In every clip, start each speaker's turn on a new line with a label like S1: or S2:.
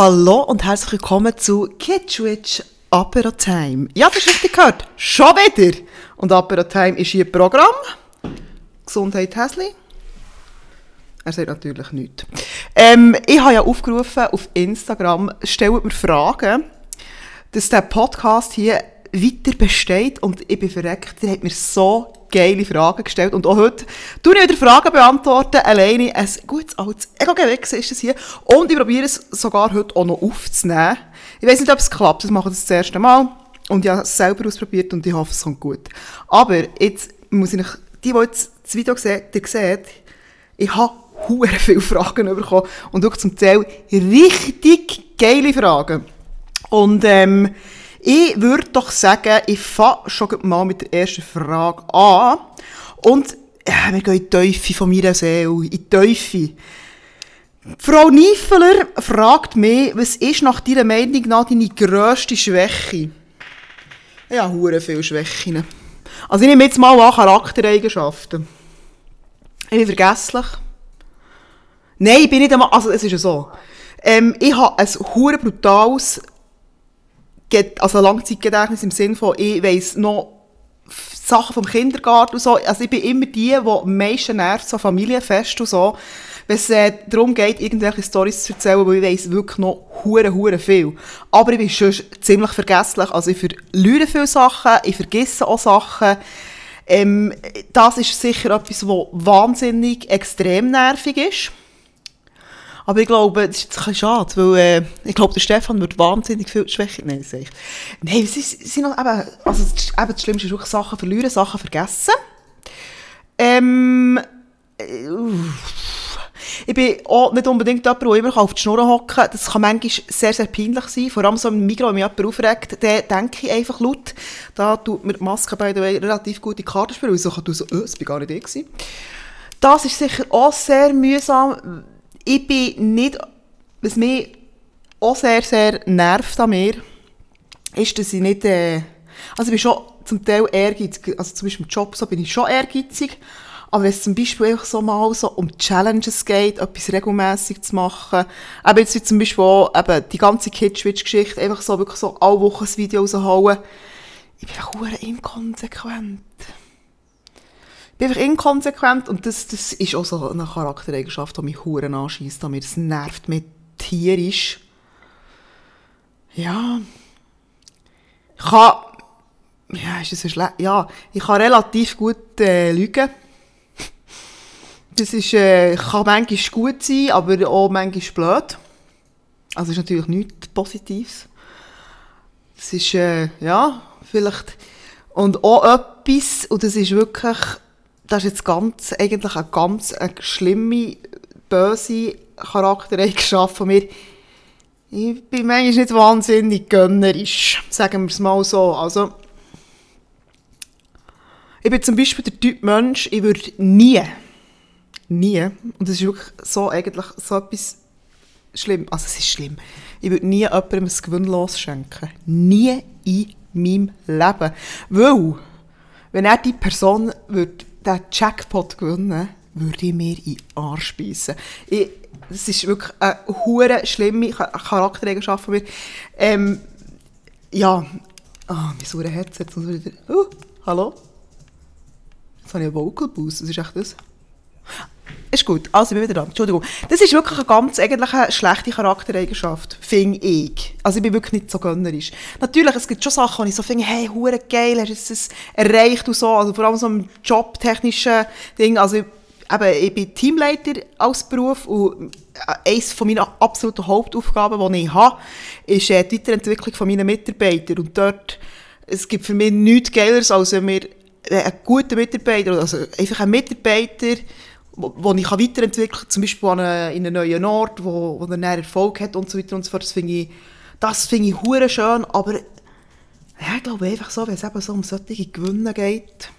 S1: Hallo und herzlich willkommen zu Kitschwitch Apero Time. Ja, das ist richtig gehört. Schon wieder. Und Apero Time ist hier Programm. Gesundheit Häsli. Er sagt natürlich nichts. Ähm, ich habe ja aufgerufen auf Instagram, stellt mir Fragen, dass der Podcast hier weiter besteht und ich bin verreckt. Ihr habt mir so geile Fragen gestellt und auch heute tue ich wieder Fragen beantworten, alleine ein gutes altes Ego-Gewächs ist es hier und ich probiere es sogar heute auch noch aufzunehmen. Ich weiß nicht, ob es klappt, das mache ich das, erste Mal und ich habe es selber ausprobiert und ich hoffe, es kommt gut. Aber jetzt muss ich die, die jetzt das Video sehen, sehen, ich habe hure viele Fragen bekommen und auch zum Teil richtig geile Fragen. Und ähm, ich würde doch sagen, ich fange schon mal mit der ersten Frage an. Und ja, wir gehen in die Teufel von meiner Seele, in die Teufel. Frau Niefeler fragt mich, was ist nach deiner Meinung nach deine grösste Schwäche? Ja, hure viele Schwächen. Also ich nehme jetzt mal an Charaktereigenschaften. Ich bin vergesslich. Nein, ich bin nicht einmal, also es ist ja so. Ähm, ich habe ein hure brutales also Langzeitgedächtnis im Sinne von, ich weiss noch Sachen vom Kindergarten und so. Also ich bin immer die, die am meisten nervt, so Familienfest und so. Wenn es äh, darum geht, irgendwelche Storys zu erzählen, wo ich weiss wirklich noch hure hure viel. Aber ich bin schon ziemlich vergesslich. Also ich verliere viele Sachen, ich vergesse auch Sachen. Ähm, das ist sicher etwas, was wahnsinnig extrem nervig ist. Aber ich glaube, das ist ein schade, weil äh, ich glaube, der Stefan wird wahnsinnig viel Schwäche. Nein, das ich. Nein, es sind noch eben, also das, eben das Schlimmste ist wirklich Sachen verlieren, Sachen vergessen. Ähm, äh, ich bin auch nicht unbedingt jemand, der immer auf die Schnur hocken kann. Das kann manchmal sehr, sehr peinlich sein. Vor allem so im Mikro, wenn mich jemand aufregt, dann denke ich einfach laut. Da tut mir die Maske bei der relativ gut in die Karte spielen, weil so, so oh, das war gar nicht ich. Das ist sicher auch sehr mühsam ich bin nicht, was mich auch sehr, sehr nervt an mir, ist, dass ich nicht, äh, also ich bin schon zum Teil ehrgeizig, also zum Beispiel im Job so bin ich schon ehrgeizig, aber wenn es zum Beispiel einfach so mal so um Challenges geht, etwas regelmäßig zu machen, eben jetzt wie zum Beispiel auch eben die ganze Kitschwitch-Geschichte, einfach so wirklich so alle Wochen ein Video raushauen, ich bin einfach inkonsequent bin einfach inkonsequent und das, das ist auch so eine Charaktereigenschaft, die mich Huren anschießt, die mir das nervt mit tierisch. Ja. Ich kann, ja, ist das so schlecht? Ja, ich kann relativ gut äh, lügen. Das ist, äh, kann manchmal gut sein, aber auch manchmal blöd. Also ist natürlich nichts Positives. Das ist, äh, ja, vielleicht, und auch etwas, und das ist wirklich, das ist jetzt ganz, eigentlich eine ganz eine schlimme, böse Charaktereigenschaft von mir. Ich bin manchmal nicht wahnsinnig gönnerisch, sagen wir es mal so. Also, ich bin zum Beispiel der Typ Mensch, ich würde nie, nie, und das ist wirklich so eigentlich so etwas schlimm, also es ist schlimm, ich würde nie jemandem ein Gewinnlos schenken. Nie in meinem Leben. Weil, wenn er die Person würde den Jackpot gewinnen, würde ich mir in den Arsch beißen. das ist wirklich eine hure schlimme Charaktereigenschaft von mir. Ähm, ja, ah, oh, mein sauer Herz jetzt wieder... Uh, hallo? Jetzt habe ich einen Vocal Boost, was ist echt das? Ist gut, also ich bin wieder da. Entschuldigung. Das ist wirklich eine ganz eigentlich eine schlechte Charaktereigenschaft, finde ich. Also ich bin wirklich nicht so gönnerisch. Natürlich, es gibt schon Sachen, wo ich so finde, hey, hure geil, hast du es erreicht und so. Also vor allem so im jobtechnischen Ding. Also eben, ich bin Teamleiter als Beruf und eines von meiner absoluten Hauptaufgaben, die ich habe, ist äh, die Weiterentwicklung von meinen Mitarbeitern. Und dort, es gibt für mich nichts Geileres, als wenn wir einen guten Mitarbeiter, also einfach einen Mitarbeiter, wo ich weiterentwickeln kann, zum Beispiel an eine, in einem neuen Ort, wo, wo näher Erfolg hat und so weiter und so fort. Das finde ich, das finde ich schön, aber ja, ich glaube einfach so, wenn es eben so um solche Gewinne geht,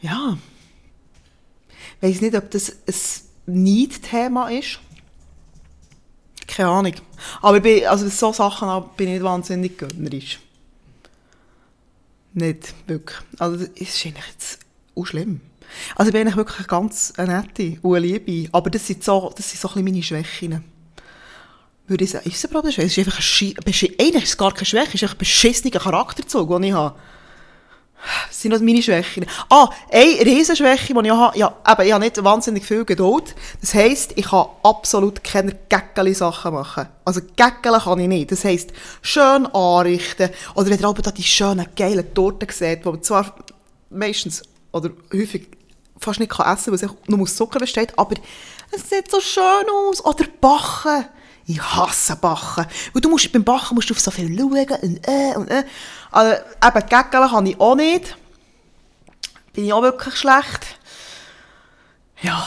S1: ja, ich weiß nicht, ob das ein Need-Thema ist. Keine Ahnung. Aber bei also so Sachen bin ich nicht wahnsinnig gönnerisch. Nicht wirklich. Also das ist eigentlich jetzt auch schlimm. Also ich bin eigentlich wirklich eine ganz nette und eine Liebe, aber das sind so, das sind so ein meine Schwächen. würde ich sagen, ist es eine Schwäche? Es ist einfach ein Eigentlich ist es gar keine Schwäche, es ist einfach ein beschissener Charakterzug, den ich habe. Das sind noch meine Schwächen. Ah, eine Riesenschwäche, die ich habe, ja, eben, ich habe nicht wahnsinnig viel Geduld. Das heisst, ich kann absolut keine Gäckeli-Sachen machen. Also Gäckeli kann ich nicht. Das heisst, schön anrichten. Oder wenn ihr aber da die schönen, geilen Torten seht, die man zwar meistens oder häufig fast nicht kann essen kann, weil es nur aus Zucker besteht, aber es sieht so schön aus. Oder backen. Ich hasse Backen. Weil du musst, beim Backen musst du auf so viel schauen und äh und äh. Also eben, Gäckele kann ich auch nicht. Bin ich auch wirklich schlecht. Ja,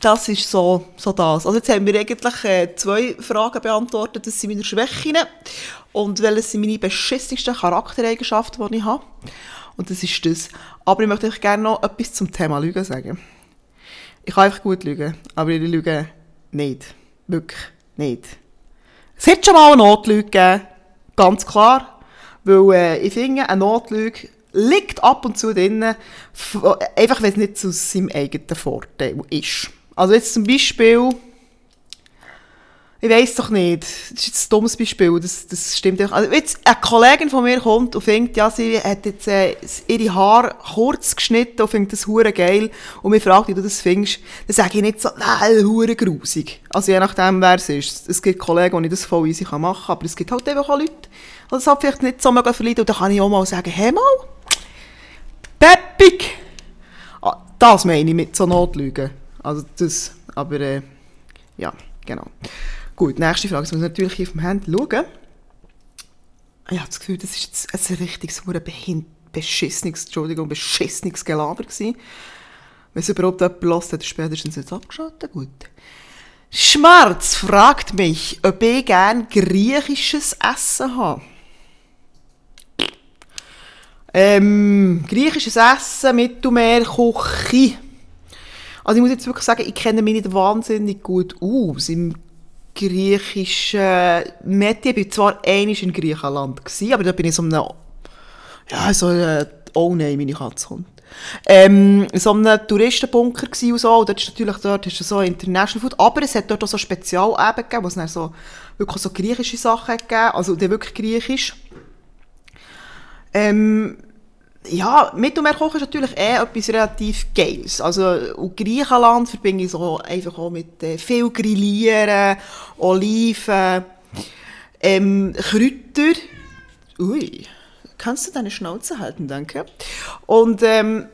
S1: das ist so, so das. Also jetzt haben wir eigentlich äh, zwei Fragen beantwortet. Das sind meine Schwächen und welches sind meine beschissensten Charaktereigenschaften, die ich habe. Und das ist das. Aber ich möchte euch gerne noch etwas zum Thema Lügen sagen. Ich kann einfach gut lügen, aber ich lüge nicht. Wirklich nicht. Es hat schon mal eine Notlüge gegeben, ganz klar. Weil äh, ich finde, eine Notlüge liegt ab und zu drin, einfach wenn es nicht zu seinem eigenen Vorteil ist. Also jetzt zum Beispiel, ich weiß doch nicht, das ist jetzt ein dummes Beispiel, das, das stimmt nicht. Also jetzt eine Kollegin von mir kommt und findet, ja, sie hat jetzt äh, ihre Haare kurz geschnitten und findet das hure geil und mir fragt, wie du das findest, dann sage ich nicht so, nein, hure grusig. Also je nachdem, wer es ist. Es gibt Kollegen, die das voll easy machen kann, aber es gibt halt einfach auch Leute, die das halt vielleicht nicht so mögen verleiden und dann kann ich auch mal sagen, hey mal, peppig! Ah, das meine ich mit so Notlügen. Also das, aber äh, ja, genau. Gut, nächste Frage. Jetzt muss ich natürlich hier auf dem Handy schauen. Ich habe das Gefühl, das ist jetzt ein richtiges, beschissenes, Entschuldigung, beschissenes Gelaber gewesen. Wenn es überhaupt jemand lässt, hat er spätestens jetzt abgeschaltet. Gut. Schmerz fragt mich, ob ich gerne griechisches Essen habe. Ähm, griechisches Essen, Mittelmeerküche. Also ich muss jetzt wirklich sagen, ich kenne mich nicht wahnsinnig gut aus im griechischen Metier. Ich war zwar einmal in Griechenland, gewesen, aber da bin ich so einem, ja, so ein Oh nein, meine Katze kommt. Ähm, so einem Touristenbunker gsi und so, und dort ist natürlich, dort ist so International Food, aber es hat dort auch so Spezialeben gegeben, wo es dann so, wirklich so griechische Sachen gegeben, also der wirklich griechisch. Ähm, ja, Mittelmeerkochen ist natürlich eh etwas relativ Geiles. Also, und Griechenland verbinde ich so einfach auch mit äh, viel Grillieren, Oliven, ähm, Kräuter. Ui, kannst du deine Schnauze halten, danke. Und, ähm,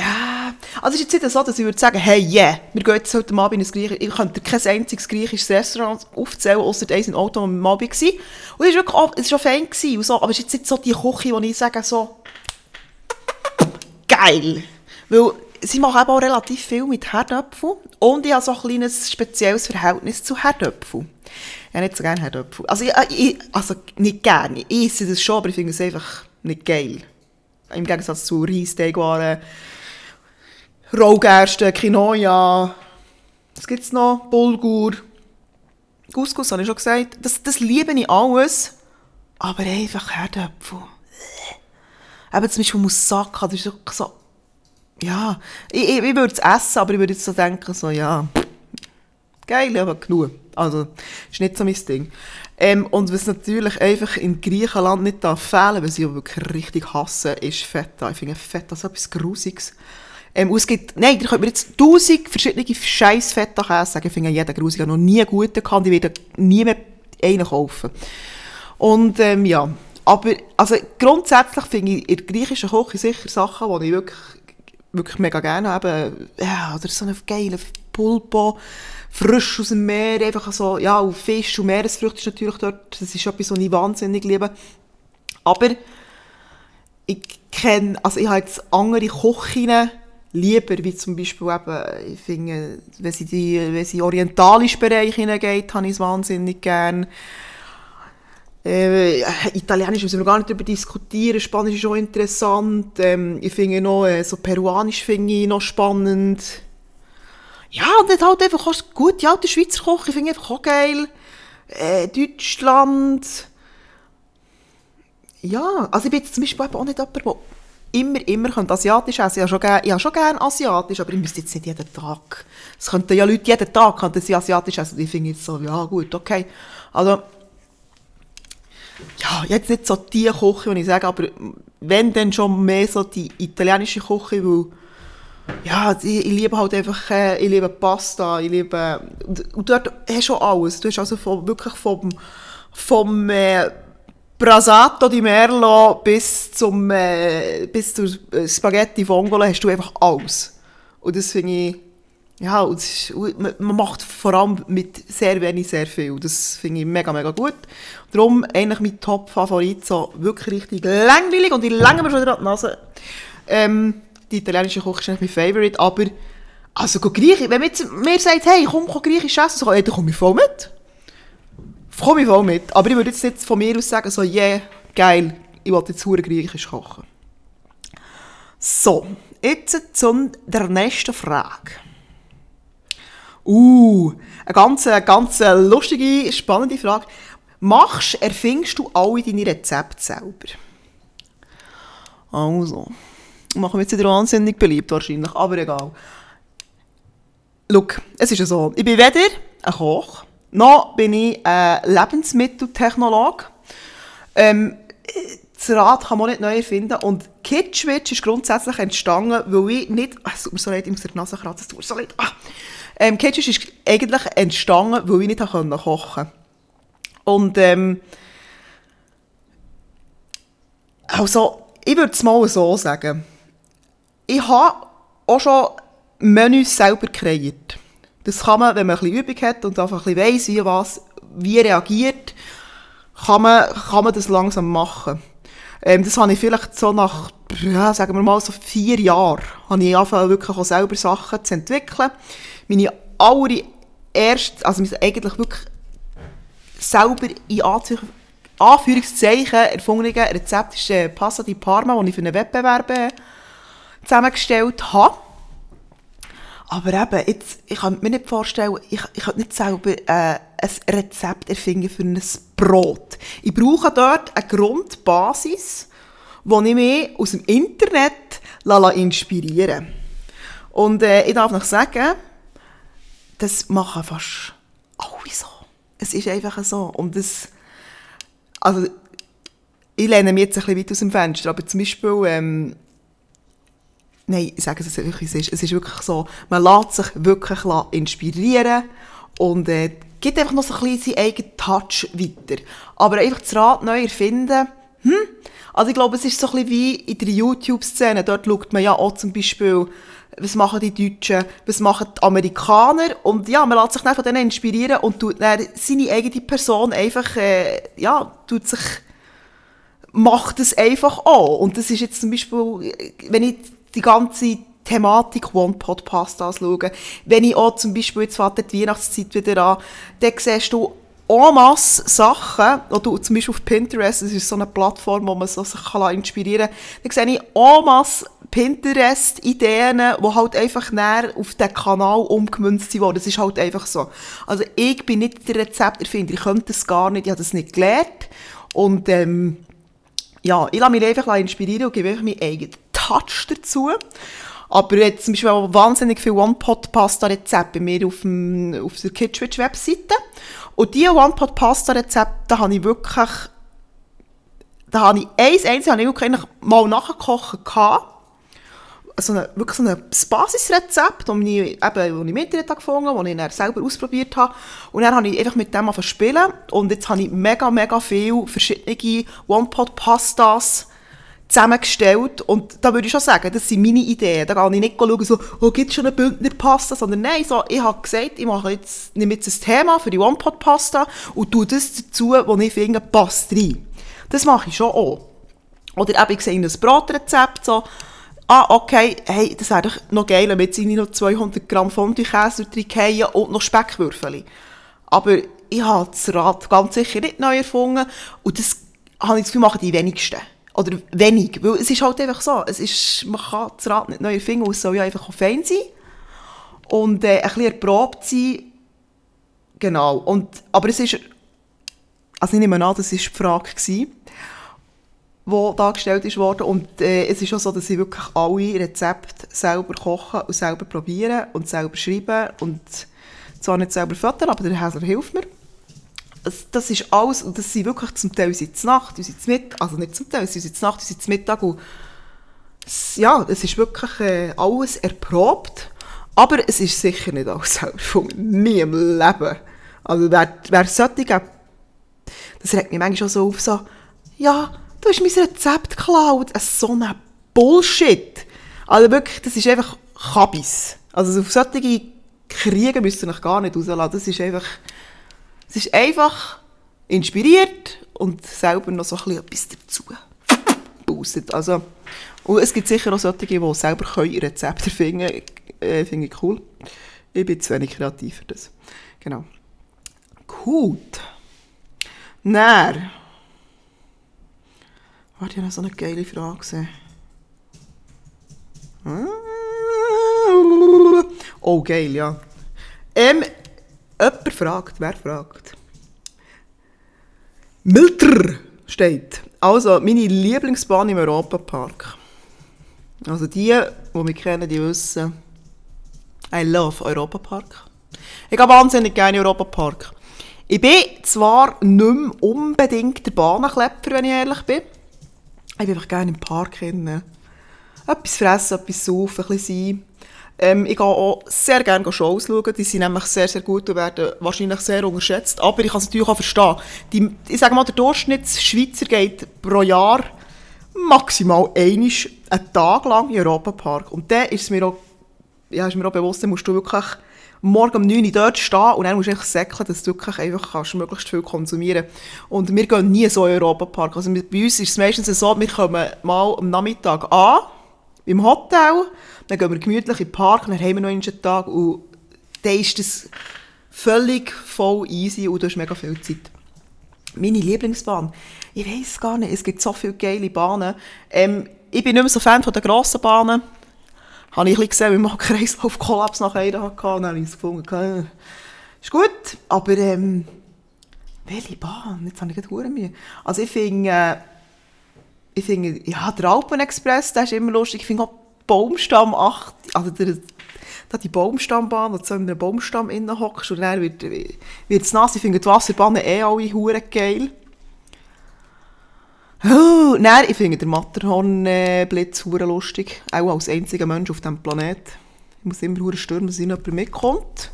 S1: ja, also es ist jetzt nicht so, dass ich würde sagen, hey, yeah, wir gehen jetzt heute Abend in ein Griechisches, ich könnte kein einziges griechisches Restaurant aufzählen, außer eins in Auto, wir mal waren. Und es war wirklich auch, es war fein und so, aber es ist jetzt nicht so die Küche, wo ich sage, so, geil. Weil sie machen eben auch relativ viel mit Herdöpfeln und ich habe so ein kleines spezielles Verhältnis zu Herdöpfeln. Ich habe nicht so gerne Herdöpfel. Also, ich, ich, also nicht gerne, ich esse das schon, aber ich finde es einfach nicht geil. Im Gegensatz zu Reisteigwaren, Rohgerste, Quinoa, was gibt es noch? Bulgur, Couscous, habe ich schon gesagt. Das, das liebe ich alles, aber einfach Herdöpfel. Eben zum Beispiel Moussaka, das ist so, ja, ich, ich, ich würde es essen, aber ich würde jetzt so denken, so, ja, geil, aber genug. Also, ist nicht so mein Ding. Ähm, und was natürlich einfach in Griechenland nicht darf fehlen, was ich wirklich richtig hasse, ist Feta. Ich finde Feta so etwas Grusiges. Ähm, es gibt, nein, da könnte man jetzt tausend verschiedene scheiß Feta-Käse sagen. Ich finde jeden grusig. Noch nie guten gehabt. Ich werde nie mehr einen kaufen. Und, ähm, ja. Aber, also, grundsätzlich finde ich in der griechischen Küche sicher Sachen, die ich wirklich, wirklich mega gerne habe. Ja, oder so eine geile Pulpo, frisch aus dem Meer, einfach so, ja, und Fisch und Meeresfrüchte ist natürlich dort, das ist etwas, was ich wahnsinnig liebe. Aber, ich kenne, also ich habe jetzt andere Kochinnen, lieber, wie zum Beispiel eben, ich finde, wenn sie, die, wenn sie in orientalischen Bereich hineingeht, habe ich es wahnsinnig gern. Äh, Italienisch müssen wir gar nicht darüber diskutieren, Spanisch ist auch interessant, ähm, ich finde noch, äh, so Peruanisch finde ich noch spannend. Ja, und dann halt einfach auch gut, die alte Schweizer Koche, ich finde einfach auch geil. Äh, Deutschland. Ja, also ich bin jetzt zum Beispiel auch nicht jemand, der immer, immer könnte asiatisch essen. Ich habe schon gerne, ich schon gerne asiatisch, aber ich müsste jetzt nicht jeden Tag. Es könnten ja Leute jeden Tag sie asiatisch essen. Ich finde jetzt so, ja gut, okay. Also, ja, jetzt nicht so die Küche, die ich sage, aber wenn, dann schon mehr so die italienische Küche, weil ja, ich, ich liebe halt einfach, äh, ich liebe Pasta, ich liebe, und, und dort hast du alles. Du hast also von, wirklich vom, vom äh, Brasato di Merlo bis zum, äh, bis zur äh, Spaghetti Vongole hast du einfach alles. Und das finde ich, ja, und ist, man, macht vor allem mit sehr wenig sehr viel. Das finde ich mega, mega gut. Darum eigentlich mein Top-Favorit, so wirklich richtig langweilig und ich länge mir schon wieder die Nase. Ähm, die italienische Küche ist nicht mein Favorite, aber also Griechisch, wenn mir sagt, hey, komm, komm Griechisch essen, so, hey, dann komme ich voll mit. Komme ich voll mit. Aber ich würde jetzt nicht von mir aus sagen, so, yeah, geil, ich will jetzt hure Griechisch kochen. So, jetzt zu der nächsten Frage. Uh, eine ganz, ganz lustige, spannende Frage. Machst, erfindest du alle deine Rezepte selber? Also, machen wir jetzt wieder wahnsinnig beliebt wahrscheinlich, aber egal. Schau, es ist ja so, ich bin weder ein Koch, noch bin ich ein Lebensmitteltechnologe. Ähm, das Rad kann man nicht neu erfinden. Und Kitschwitch ist grundsätzlich entstanden, weil ich nicht... Ach, es tut mir so leid, ich muss die Nase kratzen, es tut mir so leid. Ah. Ähm, Kitschwitch ist eigentlich entstanden, weil ich nicht kochen konnte. Und ähm, also, ich würde es mal so sagen. Ich habe auch schon Menüs selber kreiert. Das kann man, wenn man ein bisschen Übung hat und einfach ein weiss, wie was wie reagiert, kann man, kann man das langsam machen. Ähm, das habe ich vielleicht so nach, sagen wir mal, so vier Jahren, habe ich angefangen, wirklich auch selber Sachen zu entwickeln. Meine allererste, also eigentlich wirklich selber in Anführungszeichen erfundene Rezept ist äh, Pasta di Parma, das ich für einen Wettbewerb äh, zusammengestellt habe. Aber eben, jetzt, ich kann mir nicht vorstellen, ich, ich kann nicht selber äh, ein Rezept erfinden für ein Brot. Ich brauche dort eine Grundbasis, die ich mich aus dem Internet inspirieren Und äh, ich darf noch sagen, das machen fast alle so. Es ist einfach so. Und das, also, ich lehne mich jetzt ein bisschen weit aus dem Fenster, aber zum Beispiel, ähm, nein, ich sage es wirklich, es ist, es ist wirklich so, man lässt sich wirklich inspirieren und äh, gibt einfach noch so ein bisschen seinen eigenen Touch weiter. Aber einfach das Rad neu erfinden, hm? Also ich glaube, es ist so ein bisschen wie in der YouTube-Szene, dort schaut man ja auch zum Beispiel, was machen die Deutschen, was machen die Amerikaner und ja, man lässt sich dann von denen inspirieren und tut dann seine eigene Person einfach, äh, ja, tut sich, macht es einfach auch. Und das ist jetzt zum Beispiel, wenn ich die ganze Thematik One-Pot-Pastas schaue, wenn ich auch zum Beispiel, jetzt fährt die Weihnachtszeit wieder an, dann siehst du en masse Sachen, oder zum Beispiel auf Pinterest, das ist so eine Plattform, wo man so sich kann inspirieren kann, dann sehe ich en masse Pinterest-Ideen, die halt einfach näher auf den Kanal umgemünzt wurden. Das ist halt einfach so. Also ich bin nicht der Rezepterfinder, ich könnte das gar nicht, ich habe das nicht gelernt. Und ähm, ja, ich lasse mich einfach inspirieren und gebe einfach meinen eigenen Touch dazu. Aber jetzt zum Beispiel auch wahnsinnig viele One-Pot-Pasta-Rezepte bei mir auf, dem, auf der Kitschwitch-Webseite. Und diese One-Pot-Pasta-Rezepte, habe ich wirklich, da habe ich eins, eins habe ich wirklich mal nachgekocht gehabt. Also eine, wirklich so ein Basisrezept, das ich, eben, das ich im Internet gefunden habe, das ich selber ausprobiert habe. Und dann habe ich einfach mit dem angefangen spielen. Und jetzt habe ich mega, mega viele verschiedene One-Pot-Pastas zusammengestellt. Und da würde ich schon sagen, das sind meine Ideen. Da gehe ich nicht schauen, so, oh, gibt es schon eine Bündnerpasta? Sondern nein, so, ich habe gesagt, ich mache jetzt, nehme jetzt ein Thema für die One-Pot-Pasta und tue das dazu, wo ich finde, passt rein. Das mache ich schon auch. Oder eben, ich sehe ein Brotrezept, so, ah, okay, hey, das wäre doch noch geil, wenn jetzt noch 200 Gramm Fondue-Käse drin und noch Speckwürfel. Aber ich habe das Rad ganz sicher nicht neu erfunden und das habe ich das Gefühl, machen die wenigsten. Oder wenig. Weil es ist halt einfach so. Es ist, man kann das Rad nicht neu erfinden, es soll ja einfach auch fein sein. Und äh, ein bisschen erprobt sein. Genau. Und, aber es ist, also ich nehme an, das war die Frage. Wo dargestellt worden. Und äh, es ist auch so, dass sie wirklich alle Rezepte selber kochen und selber probieren und selber schreiben und zwar nicht selber füttern, aber der Häsler hilft mir. Das, ist alles, und das sind wirklich zum Teil zur Nacht, sind Mittag, also nicht zum Teil, sie sind Nacht, sind Mittag und ja, es ist wirklich äh, alles erprobt, aber es ist sicher nicht alles selber gefunden, nie im Leben. Also wer, wer solche, das regt mich manchmal auch so auf, so, ja, du hast mein Rezept geklaut. So ein Bullshit. Also wirklich, das ist einfach Kabis. Also auf solche Kriege müsst ihr euch gar nicht rauslassen. Das ist einfach, es ist einfach inspiriert und selber noch so ein bisschen etwas dazu boostet. Also, und es gibt sicher auch solche, die selber können Rezepte finden äh, Finde ich cool. Ich bin zu wenig kreativ für das. Genau. Gut. Dann Warte, ich noch so eine geile Frage gesehen. Oh, geil, ja. Ähm, jemand fragt, wer fragt? Milter steht. Also, meine Lieblingsbahn im Europapark. Also die, die mich kennen, die wissen, I love Europapark. Ich gehe wahnsinnig gerne Europapark. Ich bin zwar nicht mehr unbedingt der Bahnenklepper, wenn ich ehrlich bin. Ich bin einfach gerne im Park hin. Etwas fressen, etwas saufen, ein bisschen sein. Ähm, ich gehe auch sehr gerne Shows schauen. Die sind nämlich sehr, sehr gut und werden wahrscheinlich sehr unterschätzt. Aber ich kann es natürlich auch verstehen. Die, ich sage mal, der Durchschnittsschweizer geht pro Jahr maximal einmal einen Tag lang in Europapark. Und dann ist mir auch, ja, ist mir auch bewusst, dann musst du wirklich morgen um 9 Uhr dort stehen und dann musst du einfach säckeln, dass du wirklich einfach kannst, möglichst viel konsumieren Und wir gehen nie so in den Europapark. Also bei uns ist es meistens so, wir kommen mal am Nachmittag an, im Hotel, dann gehen wir gemütlich in den Park, dann haben wir noch einen Tag und dann ist das völlig voll easy und du hast mega viel Zeit. Meine Lieblingsbahn? Ich weiß gar nicht, es gibt so viele geile Bahnen. Ähm, ich bin nicht mehr so Fan von den grossen Bahnen habe ich gesehen, wie man Kreislauf-Kollaps nach einer hatte. Dann habe ich gefunden, okay, ist gut, aber ähm, welche Bahn? Jetzt habe ich gerade Mühe. Also ich finde, äh, ich finde, ja, der Alpenexpress, der ist immer lustig. Ich finde auch Baumstamm 8, also der, da die Baumstammbahn, wo du in einem Baumstamm hockst und dann wird, es nass. Ich finde die Wasserbahnen eh alle hure geil. Oh, nein, ich finde den Matterhorn-Blitz äh, lustig. Auch als einziger Mensch auf diesem Planeten. Ich muss immer hure stürmen, dass jemand mitkommt.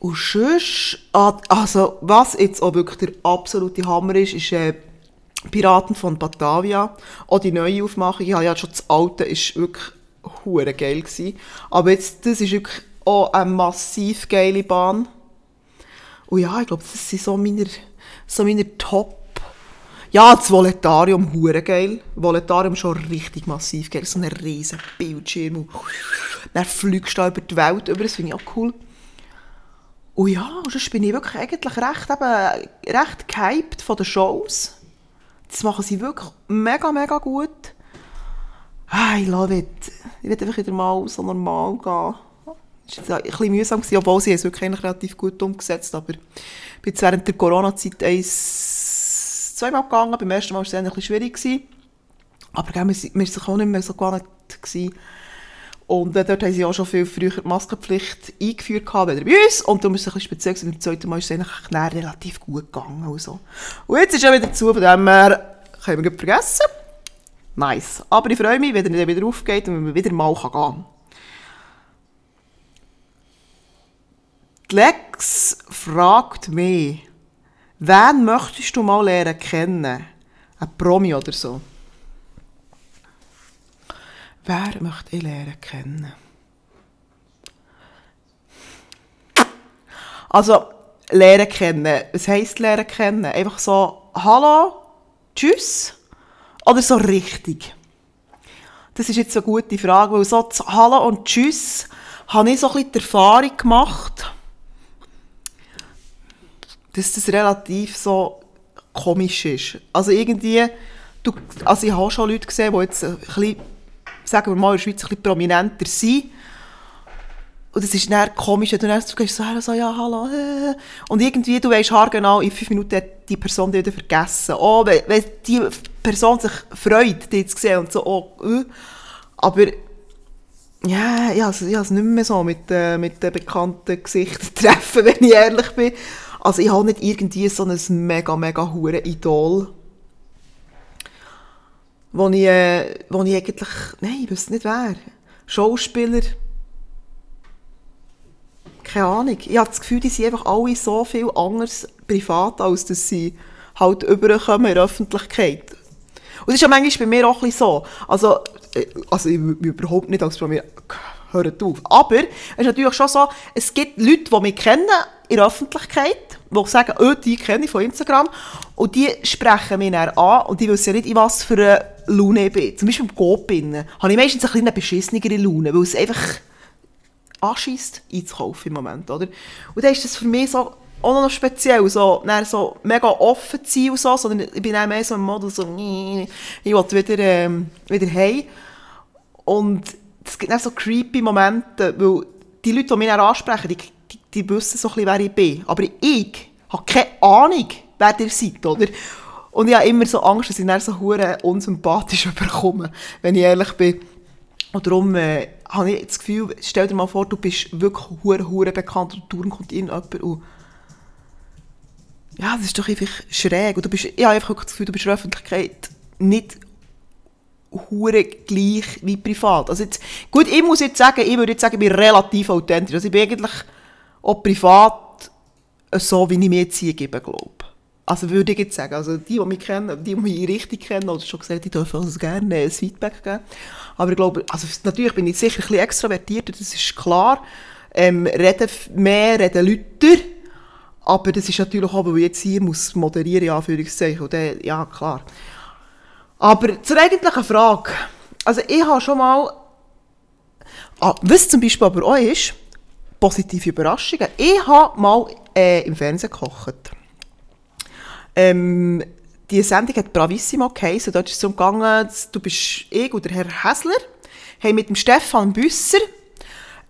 S1: Und sonst, ah, also was jetzt auch wirklich der absolute Hammer ist, ist äh, Piraten von Batavia. Auch die neue Aufmachung, ich habe ja schon das alte, ist wirklich hure geil gewesen. Aber jetzt, das ist wirklich auch eine massiv geile Bahn. Und ja, ich glaube, das sind so meine, so meine Top ja, das Voletarium, hure geil. Voletarium schon richtig massiv geil. So ein riesen Bildschirm. Und dann fliegst du über die Welt über. Das finde ich auch cool. Und ja, sonst bin ich wirklich eigentlich recht, eben, recht gehypt von den Shows. Das machen sie wirklich mega, mega gut. Ah, I love it. Ich will einfach wieder mal so normal gehen. Das war ein bisschen mühsam, obwohl sie es wirklich relativ gut umgesetzt aber ich bin während der Corona-Zeit eins zweimal gegangen. Beim ersten Mal war es ein bisschen schwierig. Gewesen. Aber gell, wir waren auch nicht mehr so gewohnt. Gewesen. Und äh, dort haben sie auch schon viel früher die Maskenpflicht eingeführt gehabt, bei uns. Und darum ist es ein bisschen speziell. Beim zweiten Mal ist es eigentlich relativ gut gegangen. Und, so. und jetzt ist er wieder zu, von dem her können wir gut vergessen. Nice. Aber ich freue mich, wenn er wieder aufgeht und wir wieder mal gehen kann. Lex fragt mich, Wen möchtest du mal lernen kennen? Ein Promi oder so? Wer möchte ich lernen kennen? Also, lernen kennen. Was heisst lernen kennen? Einfach so, hallo, tschüss? Oder so richtig? Das ist jetzt eine gute Frage, weil so Hallo und Tschüss habe ich so ein bisschen die Erfahrung gemacht, dass das relativ so komisch ist. Also irgendwie, du, also ich habe schon Leute gesehen, die jetzt ein bisschen, sagen wir mal, in der Schweiz ein bisschen prominenter sind. und es ist dann komisch, wenn du dann so gehst, so, so, ja, hallo, äh. Und irgendwie, du weisst haargenau, in fünf Minuten hat die Person dich wieder vergessen. Oh, wenn, wenn die Person sich freut, dich zu sehen und so, oh, äh. Aber, ja, ich habe es nicht mehr so mit, äh, mit den bekannten Gesichtern treffen, wenn ich ehrlich bin. Also ich habe nicht irgendwie so ein mega, mega hure Idol, wo ich, äh, wo ich eigentlich, nein, ich wüsste nicht wer. Schauspieler, keine Ahnung. Ich habe das Gefühl, die sind einfach alle so viel anders privat, als dass sie halt überkommen in der Öffentlichkeit. Und das ist ja manchmal bei mir auch ein so. Also, äh, also ich überhaupt nicht als mir hört auf. Aber es ist natürlich schon so, es gibt Leute, die mich kennen in der Öffentlichkeit, die sagen, oh, die kenne ich von Instagram. Und die sprechen mich dann an und die wissen ja nicht, in was für eine Laune bin. Zum Beispiel im Coop habe ich meistens ein eine beschissenere Laune, weil es einfach anschießt, einzukaufen im Moment, oder? Und dann ist das für mich so auch noch speziell, so, so mega offen zu sein und so, sondern ich bin dann mehr so im Modus so, ich will wieder, ähm, wieder heim. Und es gibt dann so creepy Momente, weil die Leute, die mich dann ansprechen, die, die, die wissen so ein bisschen, wer ich bin. Aber ich habe keine Ahnung, wer ihr seid, oder? Und ich habe immer so Angst, dass ich dann so hure unsympathisch überkomme, wenn ich ehrlich bin. Und darum äh, habe ich das Gefühl, stell dir mal vor, du bist wirklich hure hure bekannt und Touren kommt irgendjemand und ja, das ist doch einfach schräg. Und du bist, ich habe einfach das Gefühl, du bist in der Öffentlichkeit nicht hure gleich wie privat. Also jetzt, gut, ich muss jetzt sagen, ich würde jetzt sagen, ich bin relativ authentisch. Also ich bin eigentlich auch privat so, wie ich mir jetzt hier gebe, glaube also würde ich jetzt sagen, also die, die mich kennen, die, die mich richtig kennen, oder schon gesagt, die dürfen also gerne ein Feedback geben. Aber ich glaube, also natürlich bin ich sicher ein bisschen extrovertierter, das ist klar. Ähm, reden mehr, reden Leute. Aber das ist natürlich auch, weil ich jetzt hier muss moderieren, ja, Anführungszeichen. Und dann, ja, klar. Aber zur eigentlichen Frage. Also ich habe schon mal, ah, was zum Beispiel aber auch ist, positive Überraschungen. Ich habe mal äh, im Fernsehen gekocht. Ähm, die Sendung hat Bravissimo geheißen. Dort ist es darum gegangen, du bist ich oder Herr Häsler, haben mit dem Stefan Büsser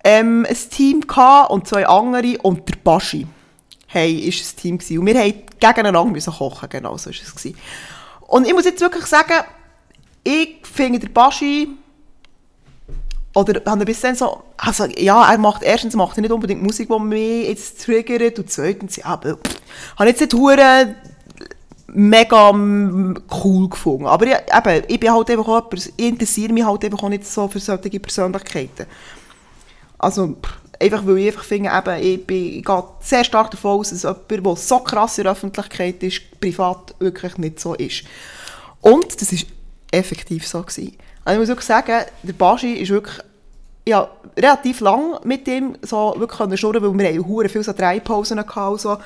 S1: ähm, ein Team gehabt und zwei andere und der Baschi hey, ist ein Team gewesen. Und wir haben gegeneinander müssen kochen, genau so war es. Gewesen. Und ich muss jetzt wirklich sagen, ich finde der Baschi oder habe ein bisschen so, also ja, er macht, erstens macht er nicht unbedingt Musik, die mich jetzt triggert und zweitens, ja, habe jetzt nicht hure mega cool gefunden. Aber ich, eben, ich bin halt einfach auch ich interessiere mich halt einfach auch nicht so für solche Persönlichkeiten. Also, einfach weil ich einfach finde, eben, ich, bin, ich gehe sehr stark davon aus, dass jemand, der so krass in der Öffentlichkeit ist, privat wirklich nicht so ist. Und das war effektiv so. Gewesen. Also ich muss wirklich sagen, der Baschi ist wirklich ja, relativ lang mit ihm so wirklich schnurren, weil wir haben viele so drei Pausen und so.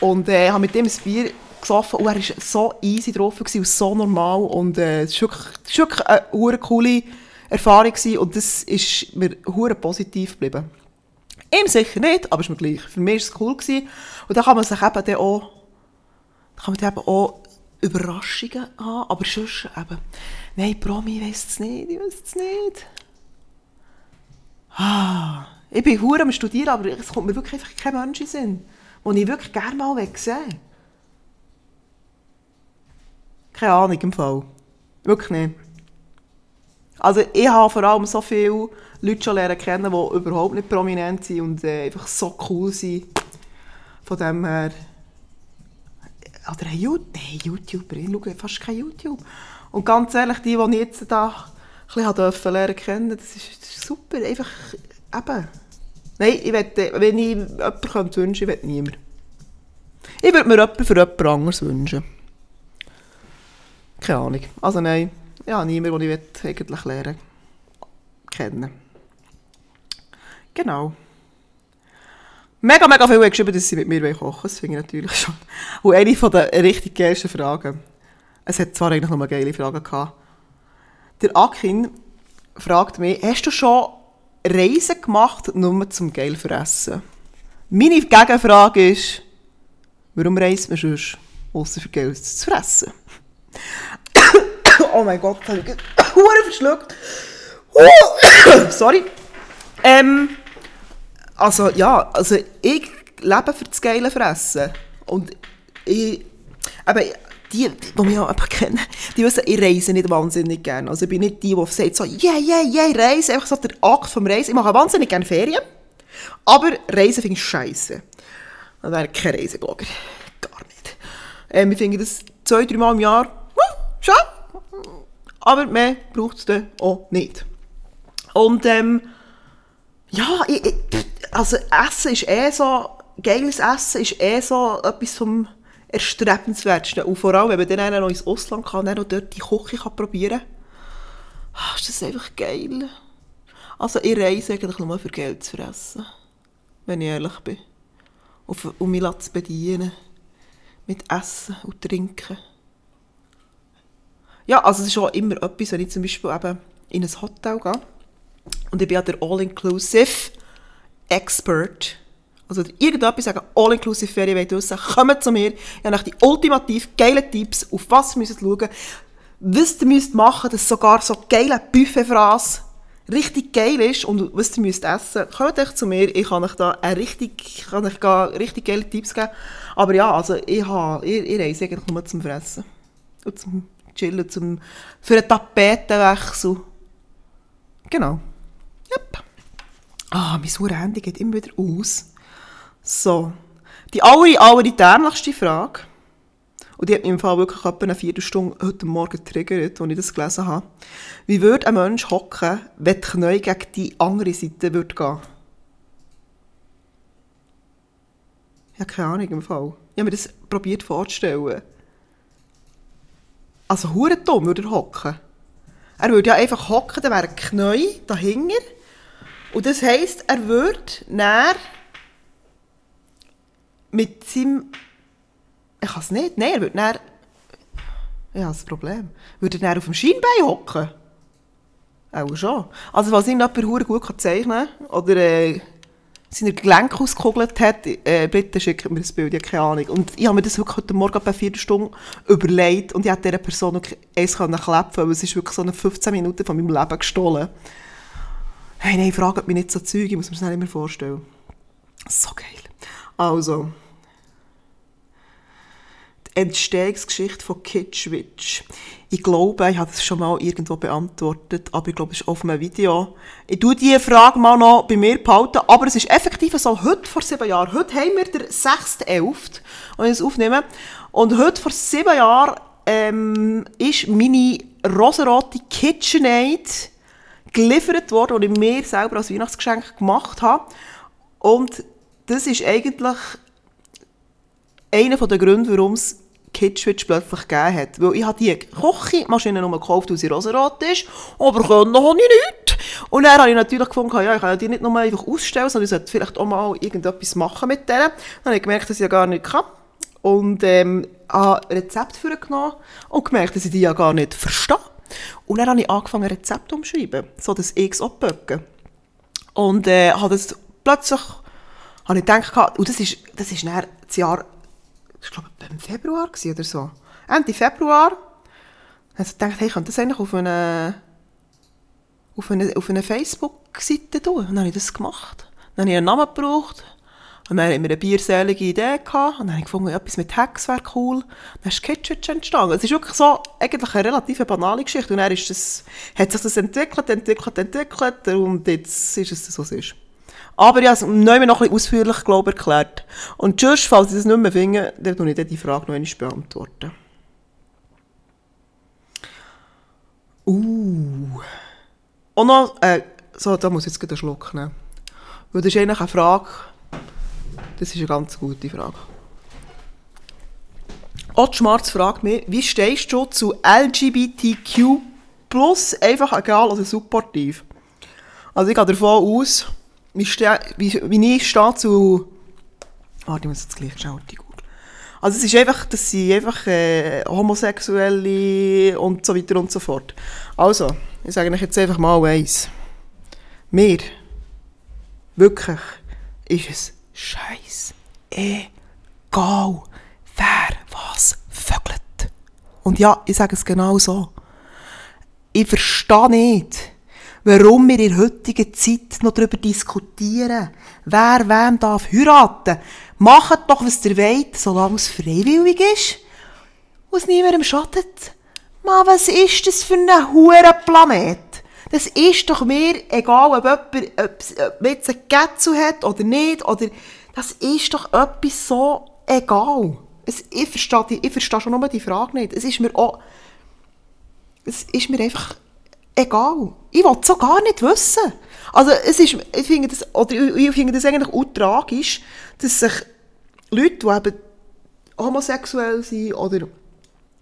S1: Und äh, habe mit ihm ein Bier gesoffen und er war so easy drauf und so normal und äh, es war wirklich, wirklich eine coole Erfahrung gewesen, und das ist mir hure positiv geblieben. Ihm sicher nicht, aber es ist mir gleich. Für mich war es cool gewesen. und da kann man sich eben dann auch, kann man eben auch Überraschungen haben, aber sonst eben, nein, Promi, ich weiss es nicht, ich weiss es nicht. Ah, ich bin hure am Studieren, aber es kommt mir wirklich einfach kein Mensch in Sinn, den ich wirklich gerne mal sehen Keine Ahnung im Fall. Wirklich nicht. Also ich habe vor allem so viele Leute schon lernen kennen, die überhaupt nicht prominent sind und äh, einfach so cool sind. Von dem her... Oder hey, YouTuber, ich schaue fast kein YouTube. Und ganz ehrlich, die, die ich jetzt da ein bisschen lernen kennen, das ist, das ist super. Einfach, eben. Nein, ich wette, wenn ich jemanden wünschen könnte, ich niemand. Ich würde mir jemanden für jemand anderes wünschen. Keine Ahnung. Also nein, ja, niemand, den ich eigentlich lernen kennen Genau. Mega, mega haben geschrieben, dass sie mit mir kochen wollen. Das finde ich natürlich schon. Und eine von der richtig geilsten Fragen. Es hat zwar eigentlich eine geile Fragen gehabt. Der Akin fragt mich, hast du schon Reisen gemacht, nur zum geil fressen? Meine Gegenfrage ist, warum reist man sonst, außer für Geld zu fressen? Oh mein Gott, ich habe Huren verschluckt. Sorry. Ähm, Also ja, also ich lebe für das geile Fressen. Und ich, aber die, die mich auch kennen, die wissen, ich reise nicht wahnsinnig gerne. Also ich bin nicht die, die sagt so, yeah, yeah, yeah, reise, einfach so der Akt vom Reisen. Ich mache wahnsinnig gerne Ferien, aber Reisen finde ich scheiße. Dann wäre ich kein Reiseblogger. Gar nicht. Ähm, ich finde das zwei, drei Mal im Jahr, uh, schon. Aber mehr braucht es dann auch nicht. Und ähm, ja, ich, ich, also Essen ist eh so, geiles Essen ist eh so etwas vom erstrebenswertsten. Und vor allem, wenn man dann noch ins Ausland kann, dann noch dort die Küche kann probieren kann, ist das einfach geil. Also ich reise eigentlich nur für Geld zu fressen, wenn ich ehrlich bin. Um mich zu bedienen. Mit Essen und Trinken. Ja, also es ist auch immer etwas, wenn ich zum Beispiel eben in ein Hotel gehe und ich bin ja der All-Inclusive Expert. Also irgendetwas sagen, All-Inclusive Ferien wollt wissen, kommt zu mir. Ich habe die ultimativ geilen Tipps, auf was ihr müsst schauen was ihr müsst machen, dass sogar so geile Buffetfraß richtig geil ist und was ihr müsst essen, kommt euch zu mir. Ich kann euch da eine richtig, kann euch richtig geile Tipps geben. Aber ja, also ich, habe, ich, ich reise eigentlich nur zum Fressen. Und zum Chillen, zum, für einen Tapetenwechsel. Genau. Yep. Ah, mein hure Handy geht immer wieder aus. So. Die aller, allerdärmlichste Frage. Und die hat mich im Fall wirklich etwa eine Viertelstunde heute Morgen getriggert, als ich das gelesen habe. Wie würde ein Mensch hocken, wenn die Knie gegen die andere Seite würde gehen? Ich habe keine Ahnung im Fall. Ich habe mir das probiert vorzustellen. Also, hure dumm würde er hocken. Er würde ja einfach hocken, dann wäre Knie dahinter. Und das heisst, er würde näher mit seinem... Ich kann es nicht. Nein, er würde näher... Ja, das Problem. Würde er näher auf dem Schienbein hocken? Auch schon. Also, was ihn jemand gut zeichnen kann, oder äh, seine Gelenke ausgekugelt hat, äh, bitte schickt mir das Bild, ich habe keine Ahnung. Und ich habe mir das wirklich heute Morgen bei vier Stunden überlegt und ich hätte dieser Person eins klepfen weil es ist wirklich so eine 15 Minuten von meinem Leben gestohlen. Hey, nein, fragt mich nicht so Zeug, ich muss mir das nicht mehr vorstellen. So geil. Also, Entstehungsgeschichte von Kitschwitch. Ich glaube, ich habe das schon mal irgendwo beantwortet, aber ich glaube, es ist auf einem Video. Ich tue diese Frage mal noch bei mir behalten, aber es ist effektiv so, heute vor sieben Jahren, heute haben wir den 6.11., wenn ich es aufnehme, und heute vor sieben Jahren ähm, ist meine rosarote KitchenAid geliefert worden, die ich mir selber als Weihnachtsgeschenk gemacht habe. Und das ist eigentlich einer der Gründe, warum es Kitschwitch plötzlich gegeben hat. Weil ich habe die Kochmaschine nur gekauft, weil sie rosarot ist, aber können ich nicht. Und dann habe ich natürlich gefunden, ja, ich kann die nicht nur einfach ausstellen, sondern ich sollte vielleicht auch mal irgendetwas machen mit denen. Dann habe ich gemerkt, dass ich ja gar nicht kann. Und ähm, habe Rezept vorgenommen und gemerkt, dass ich die ja gar nicht verstehe. Und dann habe ich angefangen, Rezepte umschreiben, so ich es abböcken. Und äh, habe das plötzlich, habe ich gedacht, und das ist, das ist dann das Jahr ich glaube, im Februar oder so. Ende Februar. Dann ich gedacht, hey, könnte das eigentlich auf eine, auf eine, auf eine Facebook-Seite tun. Und dann habe ich das gemacht. Dann habe ich einen Namen gebraucht. Und dann hatten wir eine bierselige Idee gehabt. Und dann habe ich gefunden, etwas mit Hex wäre cool. Dann ist Kitschitsch entstanden. Es ist wirklich so, eigentlich eine relativ banale Geschichte. Und dann ist das, hat sich das entwickelt, entwickelt, entwickelt. Und jetzt ist es so, was es ist. Aber ich habe es noch ein ausführlich, glaube ich, erklärt. Und just, falls ich das nicht mehr finde, dann beantworte ich die Frage noch einmal beantworten. Uh. Und noch, äh, so, da muss ich jetzt gerade einen Schluck nehmen. Weil das ist eigentlich eine Frage, das ist eine ganz gute Frage. Ott Schmarz fragt mich, wie stehst du zu LGBTQ+, einfach egal oder supportiv? Also ich gehe davon aus, wie, wie, wie ich stehe zu... Warte, ich muss jetzt gleich schauen, die gut. Also es ist einfach, dass sie einfach äh, Homosexuelle und so weiter und so fort. Also, ich sage euch jetzt einfach mal eins. Mir, wirklich, ist es scheiß egal, wer was vögelt. Und ja, ich sage es genau so. Ich verstehe nicht, warum wir in der heutigen Zeit noch darüber diskutieren, wer wem darf heiraten. Macht doch, was ihr wollt, solange es freiwillig ist und es niemandem schadet. Mann, was ist das für ein hure Planet? Das ist doch mir egal, ob jemand ob, ob ein Gätzel hat oder nicht, oder das ist doch etwas so egal. Es, ich, verstehe ich verstehe schon nur die Frage nicht. Es ist mir auch, es ist mir einfach egal. Ich will es so gar nicht wissen. Also es ist, ich finde das, oder ich, finde das eigentlich auch tragisch, dass sich Leute, die eben homosexuell sind oder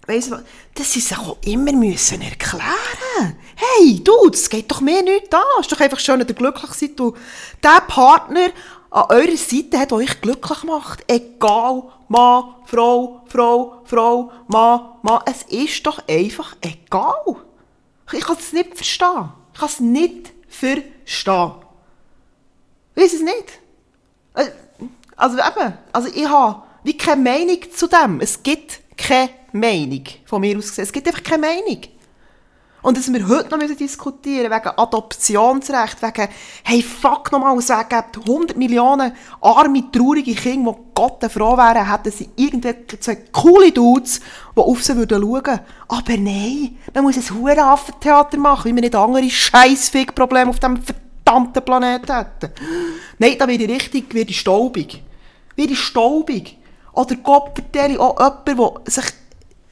S1: weiss was, dass sie sich auch immer müssen erklären Hey, du, das geht doch mehr nicht an. Es ist doch einfach schön, dass ihr glücklich seid und der Partner an eurer Seite hat, euch glücklich macht. Egal, Mann, Frau, Frau, Frau, Mann, Mann. Es ist doch einfach egal. Ich kann es nicht verstehen. Ich kann es nicht verstehen. Weiss es nicht. Äh, also eben, also ich habe wie keine Meinung zu dem. Es gibt keine Meinung, von mir aus gesehen. Es gibt einfach keine Meinung. Und dass wir heute noch diskutieren wegen Adoptionsrecht, wegen, hey, fuck nochmal, es gibt 100 Millionen arme, traurige Kinder, die Gott froh wären, hätten sie irgendwelche coole Dudes, die auf sie würden schauen. Aber nein, man muss ein Hurenaffentheater machen, wie wir nicht andere Scheißfick-Probleme auf diesem verdammten Planeten hätten. Nein, da werde ich richtig, werde ich staubig. Werde ich staubig. Oder Gott vertelle auch jemand, der sich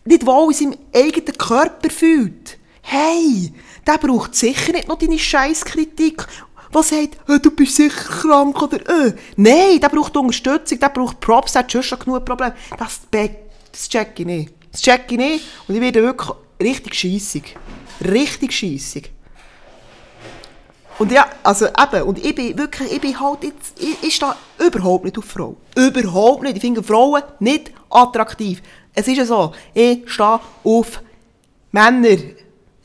S1: nicht wohl in seinem eigenen Körper fühlt. Hey, der braucht sicher nicht noch deine Scheißkritik, Was sagt, oh, du bist sicher krank oder äh. Nein, der braucht Unterstützung, der braucht Props, der hat schon genug Probleme. Das, das check ich nicht. Das check ich nicht und ich werde wirklich richtig scheissig. Richtig scheissig. Und ja, also eben, und ich bin wirklich, ich bin halt jetzt, ich, ich stehe überhaupt nicht auf Frauen. Überhaupt nicht. Ich finde Frauen nicht attraktiv. Es ist ja so, ich stehe auf Männer.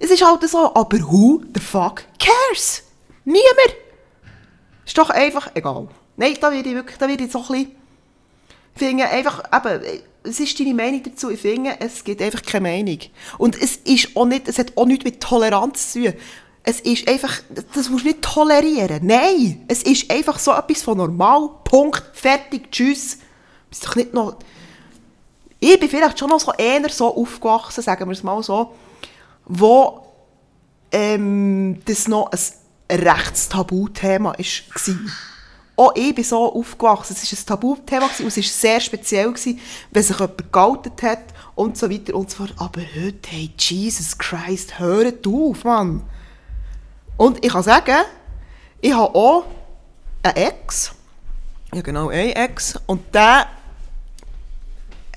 S1: Es ist halt so, aber who the fuck cares? Niemand. Ist doch einfach egal. Nein, da werde ich wirklich, da werde ich so ein bisschen, finde einfach, eben, es ist deine Meinung dazu, ich finde, es gibt einfach keine Meinung. Und es ist auch nicht, es hat auch nichts mit Toleranz zu tun. Es ist einfach, das musst du nicht tolerieren. Nein, es ist einfach so etwas von normal. Punkt, fertig, tschüss. Bist doch nicht noch... Ich bin vielleicht schon noch so eher so aufgewachsen, sagen wir es mal so, wo ähm, das noch ein rechts Tabuthema war. Auch ich bin so aufgewachsen. Es war ein Tabuthema und es war sehr speziell, gewesen, wenn sich jemand geoutet hat und so weiter und so fort. Aber heute, hey, Jesus Christ, hört auf, Mann. Und ich kann sagen, ich habe auch einen Ex. Ja, genau, einen Ex. Und der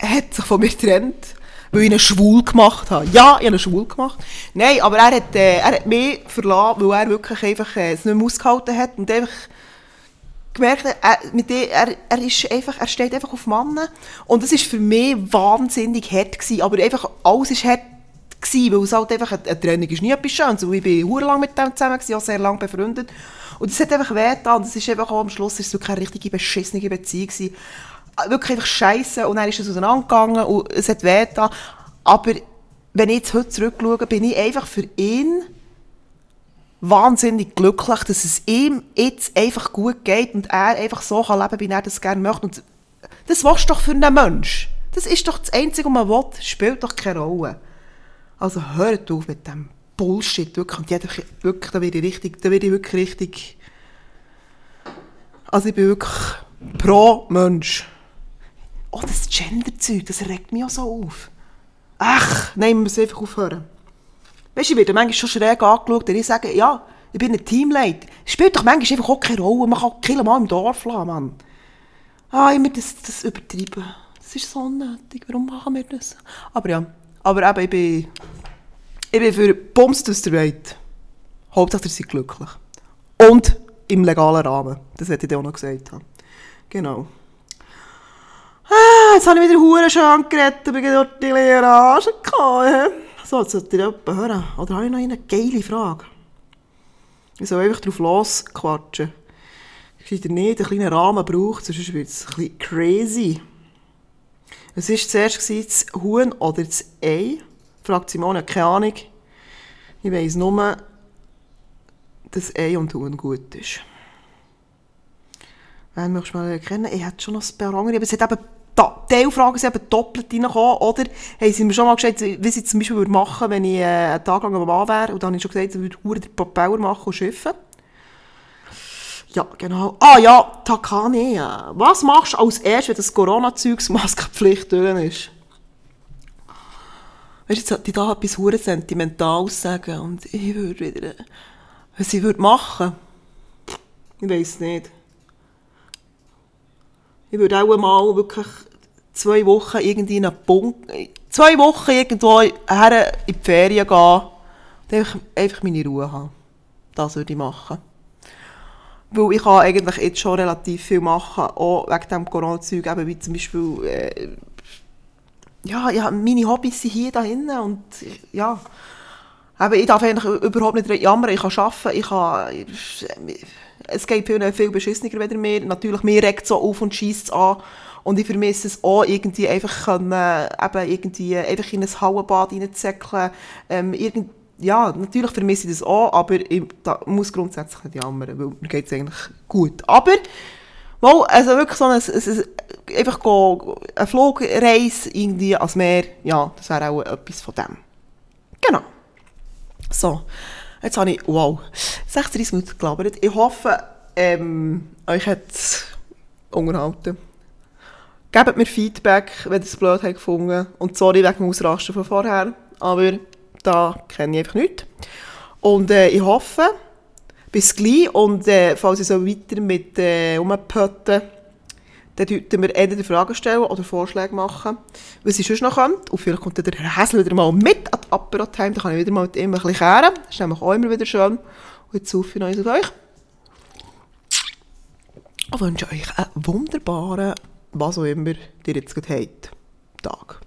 S1: hat sich von mir getrennt, weil ich ihn schwul gemacht habe. Ja, ich habe ihn schwul gemacht. Nein, aber er hat, äh, er hat mich verlassen, weil er wirklich einfach äh, es nicht mehr ausgehalten hat und einfach gemerkt, er, mit dem, er, er, ist einfach, er steht einfach auf Männer. Und das war für mich wahnsinnig hart gewesen, aber einfach alles ist hart gewesen, weil es halt einfach, eine, Trennung ist nie etwas Schönes. Und ich bin lang mit dem zusammen, gewesen, auch sehr lange befreundet. Und es hat einfach wehgetan. Es ist einfach auch am Schluss ist es wirklich eine richtige beschissene Beziehung gewesen. Wirklich einfach scheiße. Und dann ist es auseinandergegangen und es hat wehgetan. Aber wenn ich jetzt heute zurückschaue, bin ich einfach für ihn wahnsinnig glücklich, dass es ihm jetzt einfach gut geht und er einfach so kann leben, wie er das gerne möchte. Und das willst du doch für einen Mensch. Das ist doch das Einzige, was man will. Spielt doch keine Rolle. Also hört auf mit dem Bullshit, wirklich. Und jeder, wirklich, da werde ich richtig, da werde ich wirklich richtig... Also ich bin wirklich pro Mensch. Oh, das Gender-Zeug, das regt mich auch so auf. Ach, nein, wir müssen einfach aufhören. Weißt du, ich werde manchmal schon schräg angeschaut, wenn ich sage, ja, ich bin ein Teamleiter. Spielt doch manchmal einfach auch keine Rolle. Man kann Kilo mal im Dorf lassen, Mann. Ah, immer das, das übertreiben. Das ist so unnötig. Warum machen wir das? Aber ja. Aber eben, ich bin, ich bin für Bums aus der Welt. Hauptsache, ihr seid glücklich. Und im legalen Rahmen. Das hätte ich dir auch noch gesagt. Genau. Ah, jetzt habe ich wieder Huren schon geredet, aber dort die Leerage gehabt. So, jetzt sollt ihr jemanden hören. Oder habe ich noch eine geile Frage? Ich soll einfach drauf losquatschen. Ich ihr nicht einen kleinen Rahmen braucht, sonst wird es ein bisschen crazy. Es war zuerst das Huhn oder das Ei. Fragt Simone, keine Ahnung. Ich weiss nur, dass Ei und Huhn gut ist. Wen möchtest du mal kennen? Ich hätte schon noch ein paar andere, aber es hat eben Teilfragen sind eben doppelt reingekommen, oder? Haben sie mir schon mal gesagt, wie sie zum Beispiel machen würde, wenn ich äh, einen Tag lang am Mann wäre. Und dann habe ich schon gesagt, sie würde den Propeller machen und schiffen. Ja, genau. Ah ja, Takane. Was machst du als erstes, wenn das Corona-Zeugsmaskenpflicht drin ist? Weißt du, jetzt die da etwas hure Sentimentales sagen und ich würde wieder... Was ich würde machen? Ich weiß nicht. Ich würde auch mal wirklich zwei Wochen irgendwie in einen Punkt... Zwei Wochen irgendwo her in die Ferien gehen und einfach, einfach meine Ruhe haben. Das würde ich machen. Weil ich kann eigentlich jetzt schon relativ viel machen, auch wegen dem Corona-Zeug, eben wie zum Beispiel, äh, ja, ja, meine Hobbys sind hier da hinten und ja, eben, ich darf eigentlich überhaupt nicht jammern, ich kann arbeiten, ich kann, es geht viel, viel beschissener wieder mir, natürlich, mir regt es so auf und schießt es an und ich vermisse es auch, irgendwie einfach können, eben irgendwie einfach in ein Hallenbad reinzusäckeln, ähm, ja, natürlich vermisse ich das auch, aber ich muss grundsätzlich nicht jammern, weil mir geht es eigentlich gut. Aber, mal, also wirklich so ein, ein, ein einfach eine Flugreise irgendwie ans Meer, ja, das wäre auch etwas von dem. Genau. So, jetzt habe ich, wow, 36 Minuten gelabert. Ich hoffe, ähm, euch hat es unterhalten. Gebt mir Feedback, wenn ihr es blöd habt gefunden. Und sorry wegen dem Ausrasten von vorher, aber da kenne ich einfach nichts. Und äh, ich hoffe, bis gleich. Und äh, falls ihr so weiter mit äh, rumpötten, dann sollten wir entweder Fragen stellen oder Vorschläge machen, was ich sonst noch könnt. Und vielleicht kommt der Herr Häsel wieder mal mit an die Apero-Time, dann kann ich wieder mal mit ihm ein bisschen kehren. Das ist nämlich auch immer wieder schön. Und jetzt hoffe ich noch auf euch. Ich wünsche euch einen wunderbaren, was auch immer ihr jetzt gerade habt, Tag.